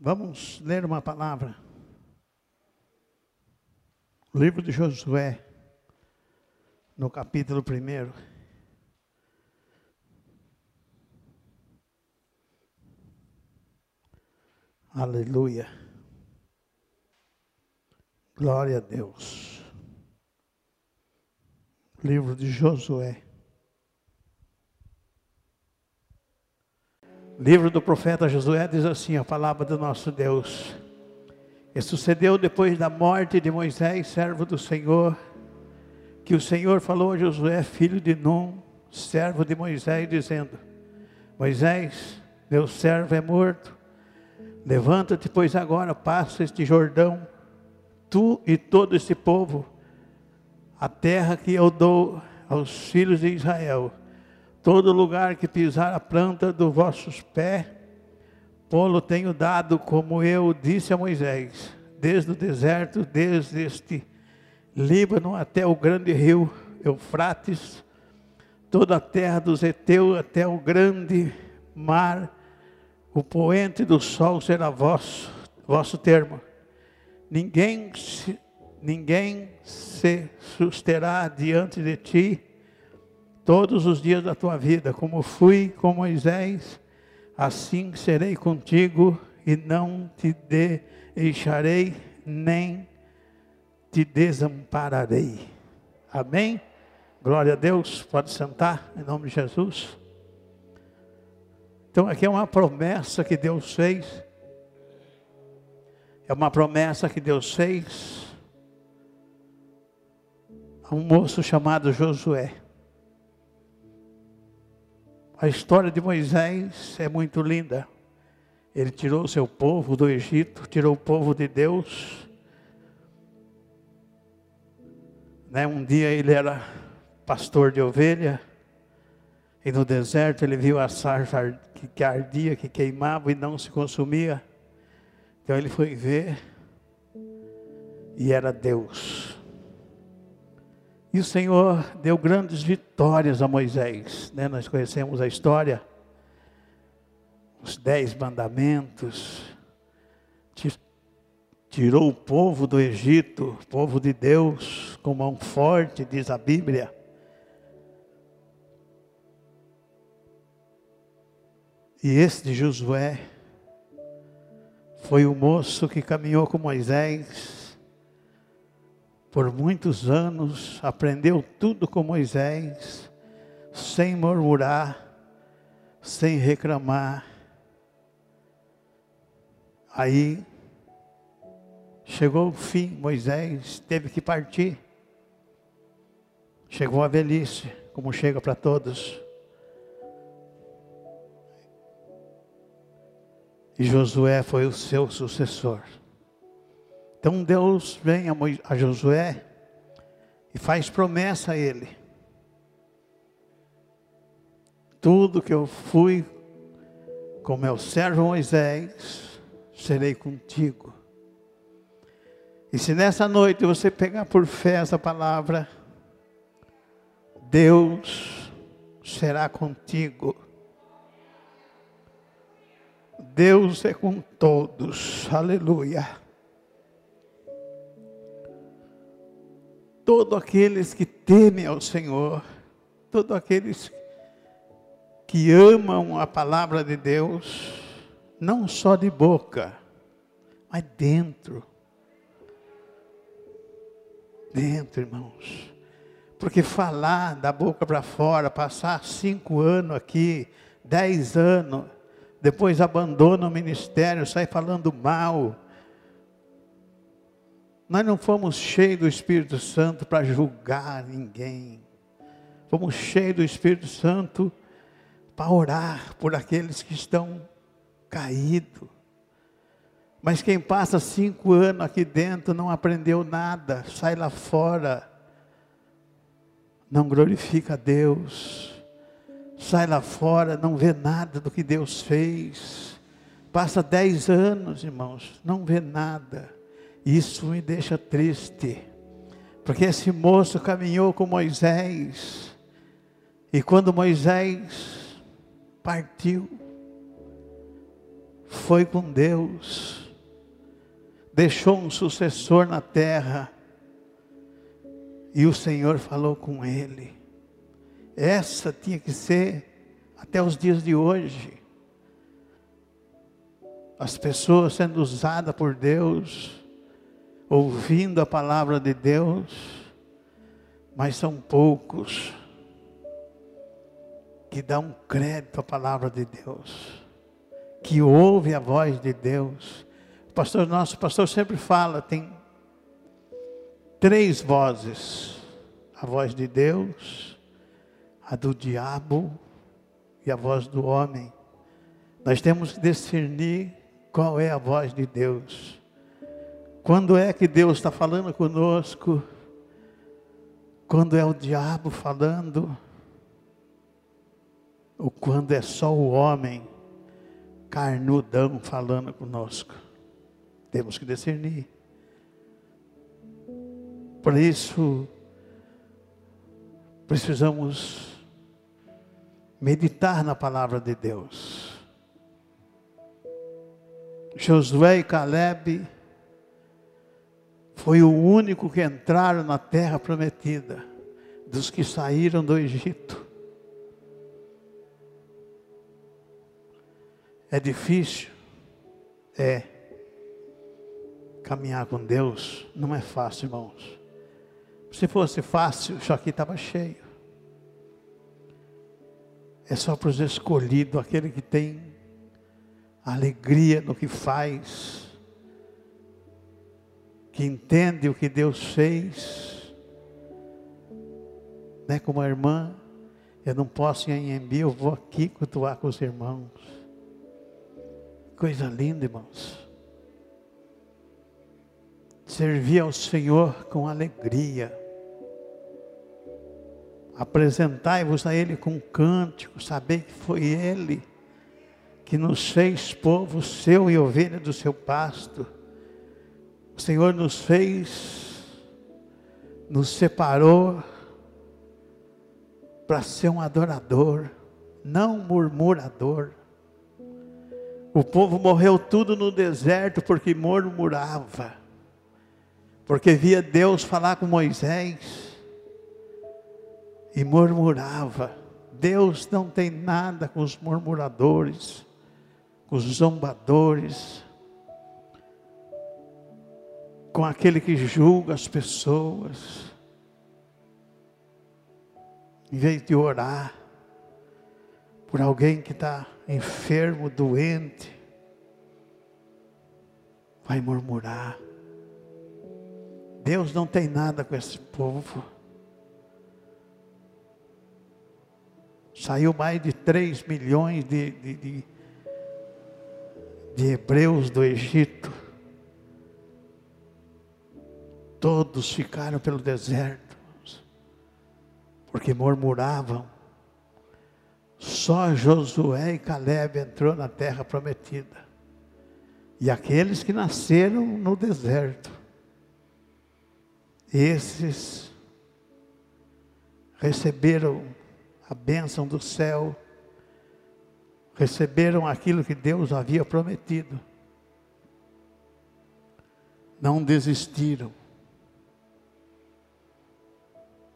Vamos ler uma palavra. Livro de Josué, no capítulo 1. Aleluia. Glória a Deus. Livro de Josué. Livro do profeta Josué diz assim: a palavra do nosso Deus. E sucedeu depois da morte de Moisés, servo do Senhor, que o Senhor falou a Josué, filho de Num, servo de Moisés, dizendo: Moisés, meu servo é morto. Levanta-te, pois agora passa este Jordão, tu e todo este povo, a terra que eu dou aos filhos de Israel Todo lugar que pisar a planta dos vossos pés, pô-lo tenho dado, como eu disse a Moisés, desde o deserto, desde este Líbano até o grande rio Eufrates, toda a terra dos Eteus até o grande mar, o poente do sol será vosso, vosso termo. Ninguém se, ninguém se susterá diante de ti, todos os dias da tua vida, como fui com Moisés, assim serei contigo e não te deixarei nem te desampararei. Amém? Glória a Deus. Pode sentar em nome de Jesus. Então aqui é uma promessa que Deus fez. É uma promessa que Deus fez a um moço chamado Josué. A história de Moisés é muito linda. Ele tirou o seu povo do Egito, tirou o povo de Deus. Né? Um dia ele era pastor de ovelha, e no deserto ele viu a sarja que ardia, que queimava e não se consumia. Então ele foi ver, e era Deus. E o Senhor deu grandes vitórias a Moisés. Né? Nós conhecemos a história, os dez mandamentos. Tirou o povo do Egito, povo de Deus, com mão forte, diz a Bíblia. E esse de Josué foi o moço que caminhou com Moisés por muitos anos, aprendeu tudo com Moisés, sem murmurar, sem reclamar. Aí chegou o fim, Moisés teve que partir. Chegou a velhice, como chega para todos. E Josué foi o seu sucessor. Então Deus vem a Josué e faz promessa a ele. Tudo que eu fui com meu servo Moisés, serei contigo. E se nessa noite você pegar por fé essa palavra, Deus será contigo. Deus é com todos. Aleluia. Todos aqueles que temem ao Senhor, todos aqueles que amam a palavra de Deus, não só de boca, mas dentro. Dentro, irmãos. Porque falar da boca para fora, passar cinco anos aqui, dez anos, depois abandona o ministério, sai falando mal, nós não fomos cheios do Espírito Santo para julgar ninguém. Fomos cheios do Espírito Santo para orar por aqueles que estão caídos. Mas quem passa cinco anos aqui dentro não aprendeu nada, sai lá fora, não glorifica a Deus, sai lá fora, não vê nada do que Deus fez. Passa dez anos, irmãos, não vê nada. Isso me deixa triste, porque esse moço caminhou com Moisés, e quando Moisés partiu, foi com Deus, deixou um sucessor na terra, e o Senhor falou com ele. Essa tinha que ser até os dias de hoje. As pessoas sendo usadas por Deus, ouvindo a palavra de Deus, mas são poucos que dão crédito à palavra de Deus, que ouve a voz de Deus. O pastor nosso, pastor sempre fala, tem três vozes: a voz de Deus, a do diabo e a voz do homem. Nós temos que discernir qual é a voz de Deus. Quando é que Deus está falando conosco? Quando é o diabo falando? Ou quando é só o homem carnudão falando conosco? Temos que discernir. Por isso, precisamos meditar na palavra de Deus. Josué e Caleb foi o único que entraram na terra prometida dos que saíram do Egito. É difícil? É. Caminhar com Deus não é fácil, irmãos. Se fosse fácil, isso aqui estava cheio. É só para os escolhidos, aquele que tem alegria no que faz, que entende o que Deus fez. Né, como a irmã, eu não posso ir em Embi, eu vou aqui cultuar com os irmãos. Coisa linda, irmãos. Servir ao Senhor com alegria. Apresentai-vos a Ele com cântico, saber que foi Ele que nos fez povo seu e ovelha do seu pasto o Senhor nos fez, nos separou para ser um adorador, não murmurador. O povo morreu tudo no deserto porque murmurava, porque via Deus falar com Moisés e murmurava. Deus não tem nada com os murmuradores, com os zombadores com aquele que julga as pessoas, em vez de orar por alguém que está enfermo, doente, vai murmurar. Deus não tem nada com esse povo. Saiu mais de 3 milhões de, de, de, de hebreus do Egito. Todos ficaram pelo deserto, porque murmuravam. Só Josué e Caleb entrou na terra prometida. E aqueles que nasceram no deserto, esses receberam a bênção do céu, receberam aquilo que Deus havia prometido. Não desistiram.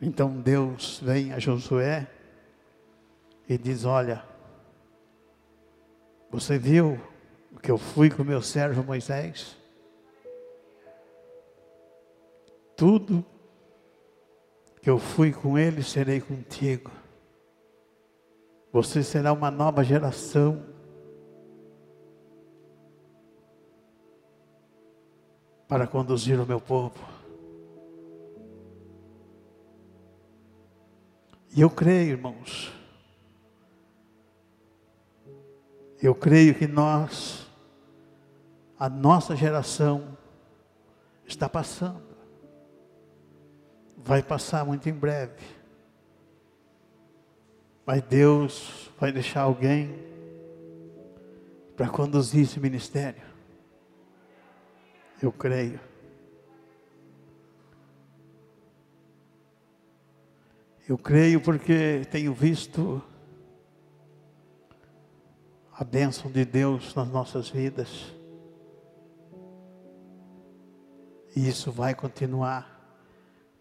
Então Deus vem a Josué e diz: Olha, você viu o que eu fui com meu servo Moisés? Tudo que eu fui com ele, serei contigo. Você será uma nova geração. Para conduzir o meu povo. E eu creio, irmãos, eu creio que nós, a nossa geração, está passando, vai passar muito em breve, mas Deus vai deixar alguém para conduzir esse ministério. Eu creio. Eu creio porque tenho visto a bênção de Deus nas nossas vidas. E isso vai continuar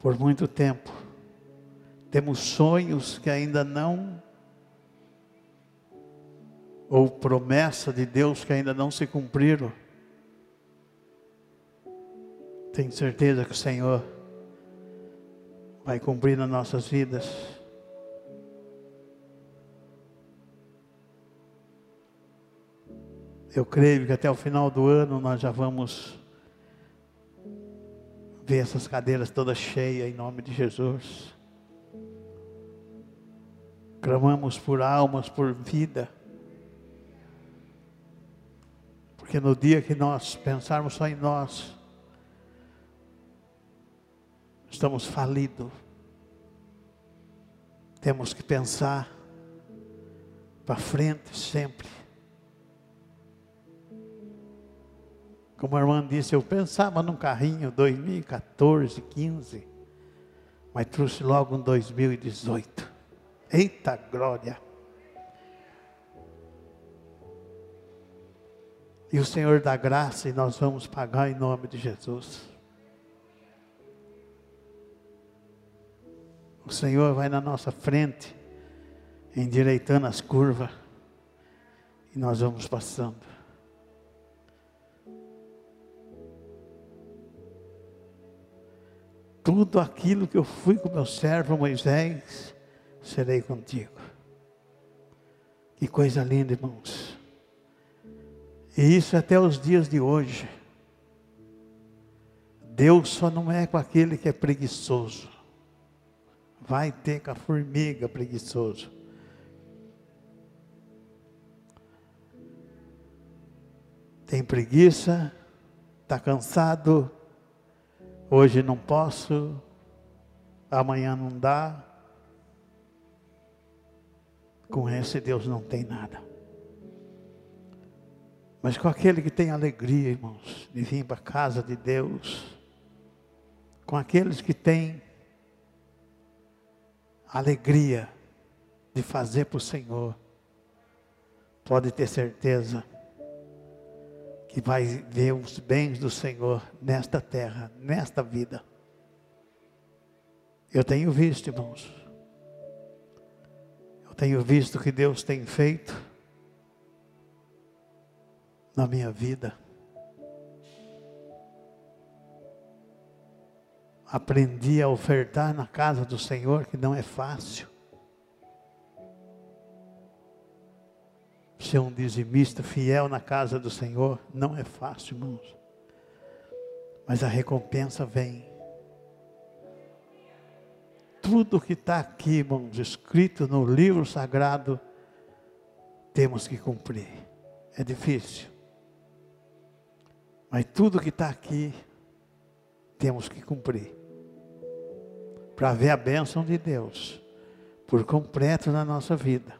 por muito tempo. Temos sonhos que ainda não, ou promessa de Deus que ainda não se cumpriram. Tenho certeza que o Senhor vai cumprir nas nossas vidas. Eu creio que até o final do ano nós já vamos ver essas cadeiras todas cheias em nome de Jesus. Clamamos por almas, por vida. Porque no dia que nós pensarmos só em nós, estamos falidos. Temos que pensar para frente sempre. Como a irmã disse, eu pensava num carrinho 2014, 15, mas trouxe logo um 2018. Eita glória! E o Senhor dá graça e nós vamos pagar em nome de Jesus. O Senhor vai na nossa frente, endireitando as curvas, e nós vamos passando. tudo aquilo que eu fui com meu servo Moisés, serei contigo. Que coisa linda, irmãos. E isso até os dias de hoje. Deus só não é com aquele que é preguiçoso. Vai ter com a formiga preguiçoso. Tem preguiça, está cansado, Hoje não posso, amanhã não dá. Com esse Deus não tem nada. Mas com aquele que tem alegria, irmãos, de vir para a casa de Deus, com aqueles que têm alegria de fazer para o Senhor, pode ter certeza que vai ver os bens do Senhor nesta terra, nesta vida. Eu tenho visto, irmãos. Eu tenho visto o que Deus tem feito na minha vida. Aprendi a ofertar na casa do Senhor, que não é fácil. Ser um dizimista fiel na casa do Senhor não é fácil, irmãos. Mas a recompensa vem. Tudo que está aqui, irmãos, escrito no livro sagrado, temos que cumprir. É difícil. Mas tudo que está aqui, temos que cumprir. Para ver a bênção de Deus por completo na nossa vida.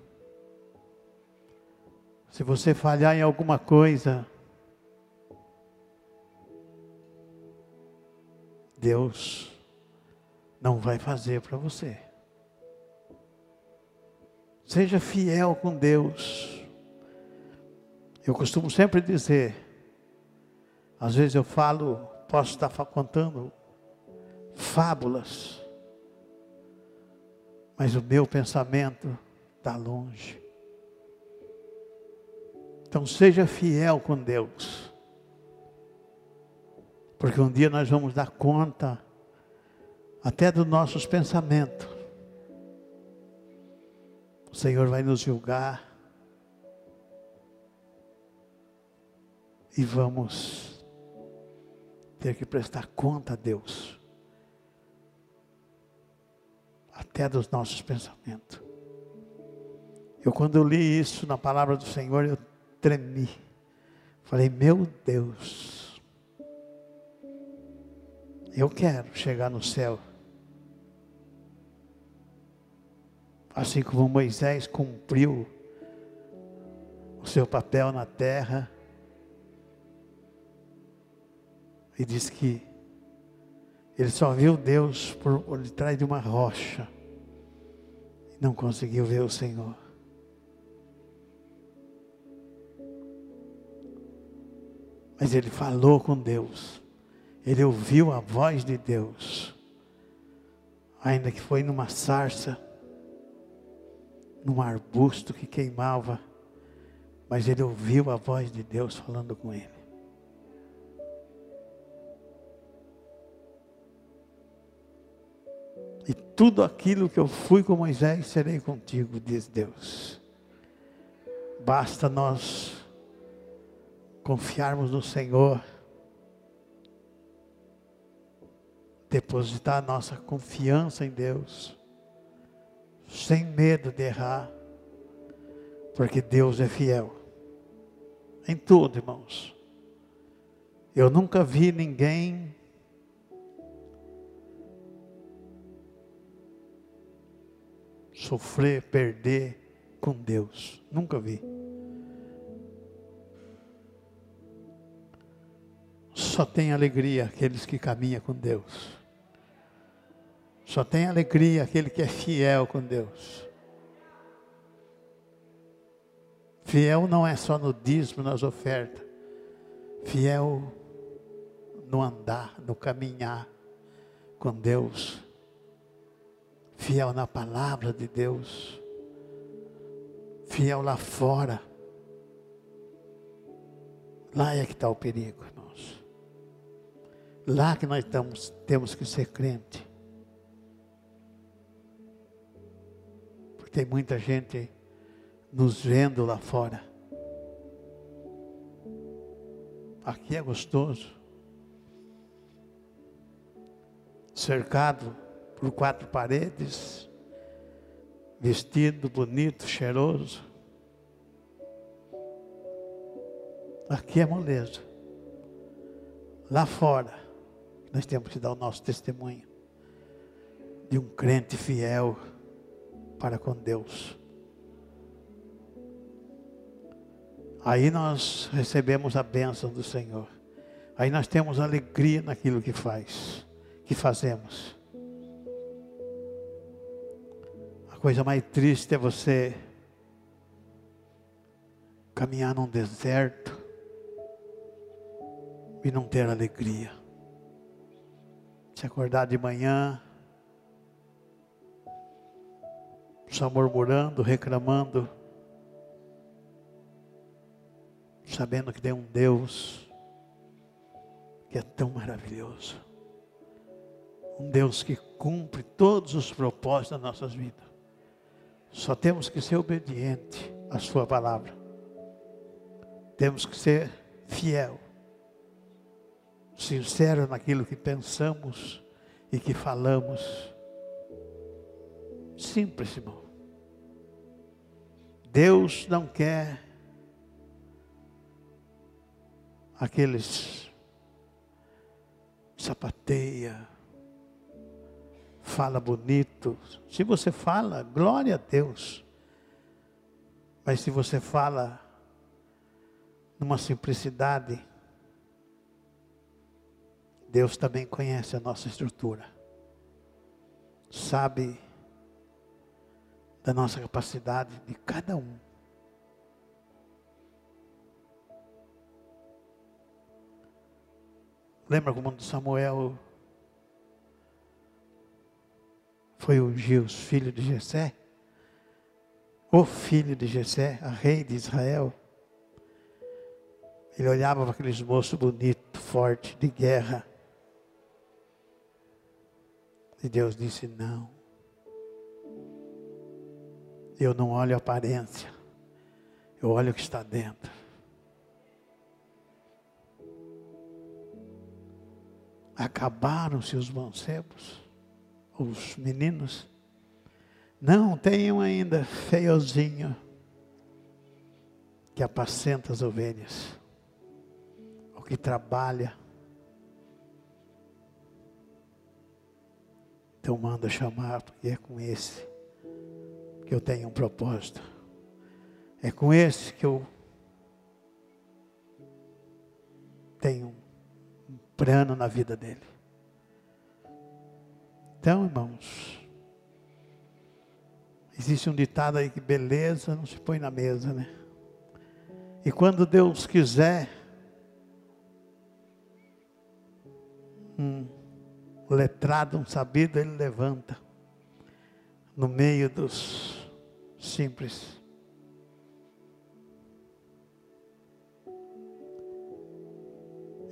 Se você falhar em alguma coisa, Deus não vai fazer para você. Seja fiel com Deus. Eu costumo sempre dizer, às vezes eu falo, posso estar contando fábulas, mas o meu pensamento está longe. Então seja fiel com Deus. Porque um dia nós vamos dar conta até dos nossos pensamentos. O Senhor vai nos julgar. E vamos ter que prestar conta a Deus. Até dos nossos pensamentos. Eu quando eu li isso na palavra do Senhor, eu tremi. Falei, meu Deus, eu quero chegar no céu. Assim como Moisés cumpriu o seu papel na terra, e diz que ele só viu Deus por, por detrás de uma rocha. Não conseguiu ver o Senhor. Mas ele falou com Deus. Ele ouviu a voz de Deus. Ainda que foi numa sarça, num arbusto que queimava. Mas ele ouviu a voz de Deus falando com ele. Tudo aquilo que eu fui com Moisés, serei contigo, diz Deus. Basta nós confiarmos no Senhor, depositar nossa confiança em Deus, sem medo de errar, porque Deus é fiel em tudo, irmãos. Eu nunca vi ninguém sofrer, perder com Deus. Nunca vi. Só tem alegria aqueles que caminham com Deus. Só tem alegria aquele que é fiel com Deus. Fiel não é só no dízimo, nas ofertas. Fiel no andar, no caminhar com Deus. Fiel na palavra de Deus. Fiel lá fora. Lá é que está o perigo, irmãos. Lá que nós estamos, temos que ser crente. Porque tem muita gente nos vendo lá fora. Aqui é gostoso. Cercado por quatro paredes, vestido bonito, cheiroso. Aqui é moleza. Lá fora, nós temos que dar o nosso testemunho de um crente fiel para com Deus. Aí nós recebemos a bênção do Senhor. Aí nós temos alegria naquilo que faz, que fazemos. Coisa mais triste é você caminhar num deserto e não ter alegria. Se acordar de manhã, só murmurando, reclamando, sabendo que tem um Deus que é tão maravilhoso. Um Deus que cumpre todos os propósitos das nossas vidas. Só temos que ser obediente à Sua palavra. Temos que ser fiel, sincero naquilo que pensamos e que falamos. Simples, irmão. Deus não quer aqueles sapateia, fala bonito. Se você fala, glória a Deus. Mas se você fala numa simplicidade, Deus também conhece a nossa estrutura. Sabe da nossa capacidade de cada um. Lembra como Samuel foi ungir os filhos de Jessé? O filho de Jessé, a rei de Israel. Ele olhava para aqueles moços bonitos, fortes, de guerra. E Deus disse: Não. Eu não olho a aparência, eu olho o que está dentro. Acabaram-se os mancebos, os meninos. Não, tem um ainda feiozinho que apacenta as ovelhas, o que trabalha. Então manda chamar, porque é com esse que eu tenho um propósito. É com esse que eu tenho plano na vida dele. Então, irmãos, existe um ditado aí que beleza não se põe na mesa, né? E quando Deus quiser, um letrado, um sabido, ele levanta no meio dos simples.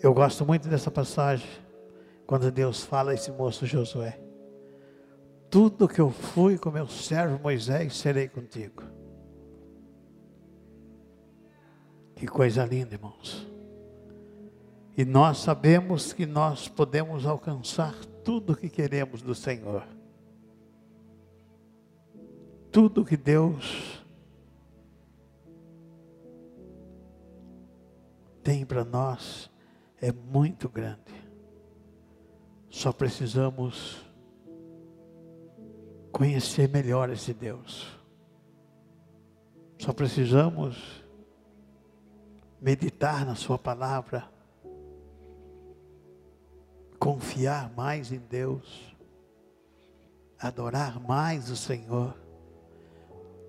Eu gosto muito dessa passagem, quando Deus fala a esse moço Josué. Tudo que eu fui com meu servo Moisés, serei contigo. Que coisa linda, irmãos. E nós sabemos que nós podemos alcançar tudo o que queremos do Senhor. Tudo que Deus tem para nós é muito grande. Só precisamos conhecer melhor esse Deus. Só precisamos meditar na Sua palavra confiar mais em Deus, adorar mais o Senhor.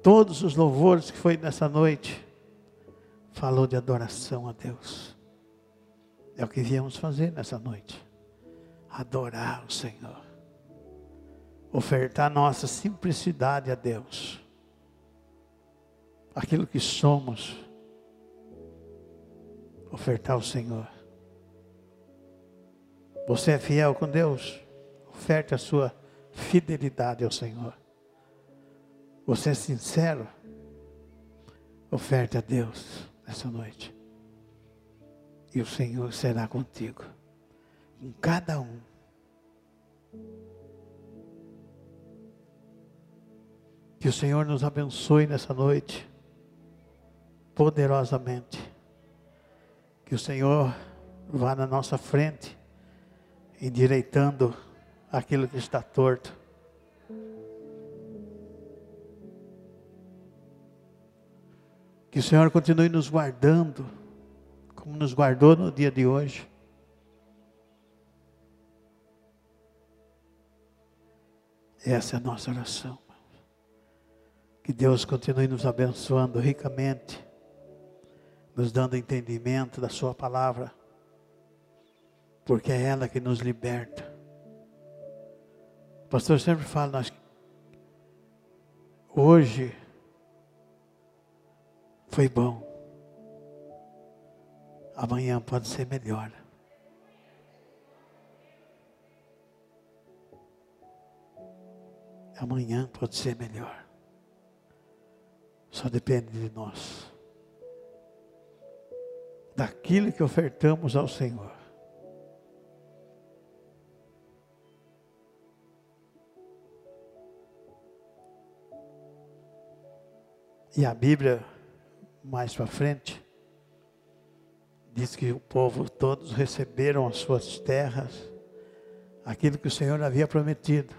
Todos os louvores que foi nessa noite falou de adoração a Deus. É o que viemos fazer nessa noite. Adorar o Senhor. Ofertar nossa simplicidade a Deus. Aquilo que somos. Ofertar ao Senhor. Você é fiel com Deus? Oferte a sua fidelidade ao Senhor. Você é sincero? Oferte a Deus essa noite. E o Senhor será contigo. Com cada um. Que o Senhor nos abençoe nessa noite. Poderosamente. Que o Senhor vá na nossa frente endireitando aquilo que está torto. Que o Senhor continue nos guardando, como nos guardou no dia de hoje. Essa é a nossa oração. Que Deus continue nos abençoando ricamente, nos dando entendimento da Sua palavra porque é ela que nos liberta. O pastor sempre fala, nós, hoje foi bom, amanhã pode ser melhor. Amanhã pode ser melhor. Só depende de nós. Daquilo que ofertamos ao Senhor. E a Bíblia, mais para frente, diz que o povo todos receberam as suas terras, aquilo que o Senhor havia prometido.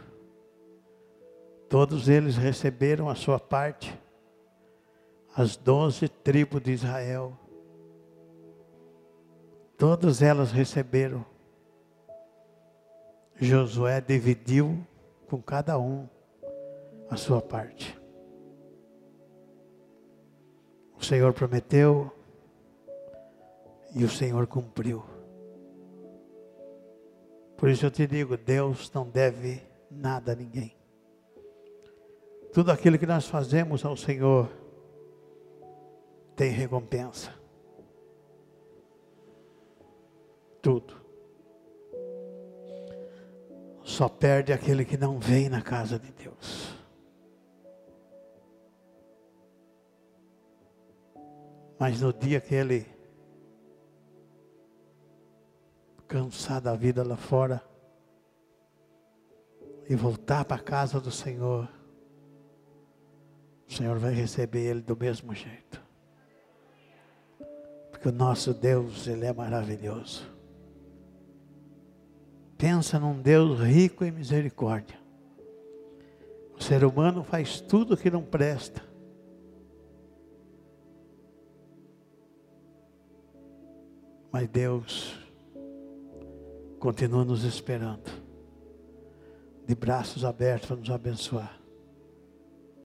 Todos eles receberam a sua parte, as doze tribos de Israel. Todas elas receberam. Josué dividiu com cada um a sua parte. O Senhor prometeu e o Senhor cumpriu. Por isso eu te digo: Deus não deve nada a ninguém. Tudo aquilo que nós fazemos ao Senhor tem recompensa. Tudo. Só perde aquele que não vem na casa de Deus. Mas no dia que ele cansar da vida lá fora e voltar para a casa do Senhor, o Senhor vai receber ele do mesmo jeito. Porque o nosso Deus, ele é maravilhoso. Pensa num Deus rico em misericórdia. O ser humano faz tudo que não presta. Mas Deus continua nos esperando, de braços abertos para nos abençoar.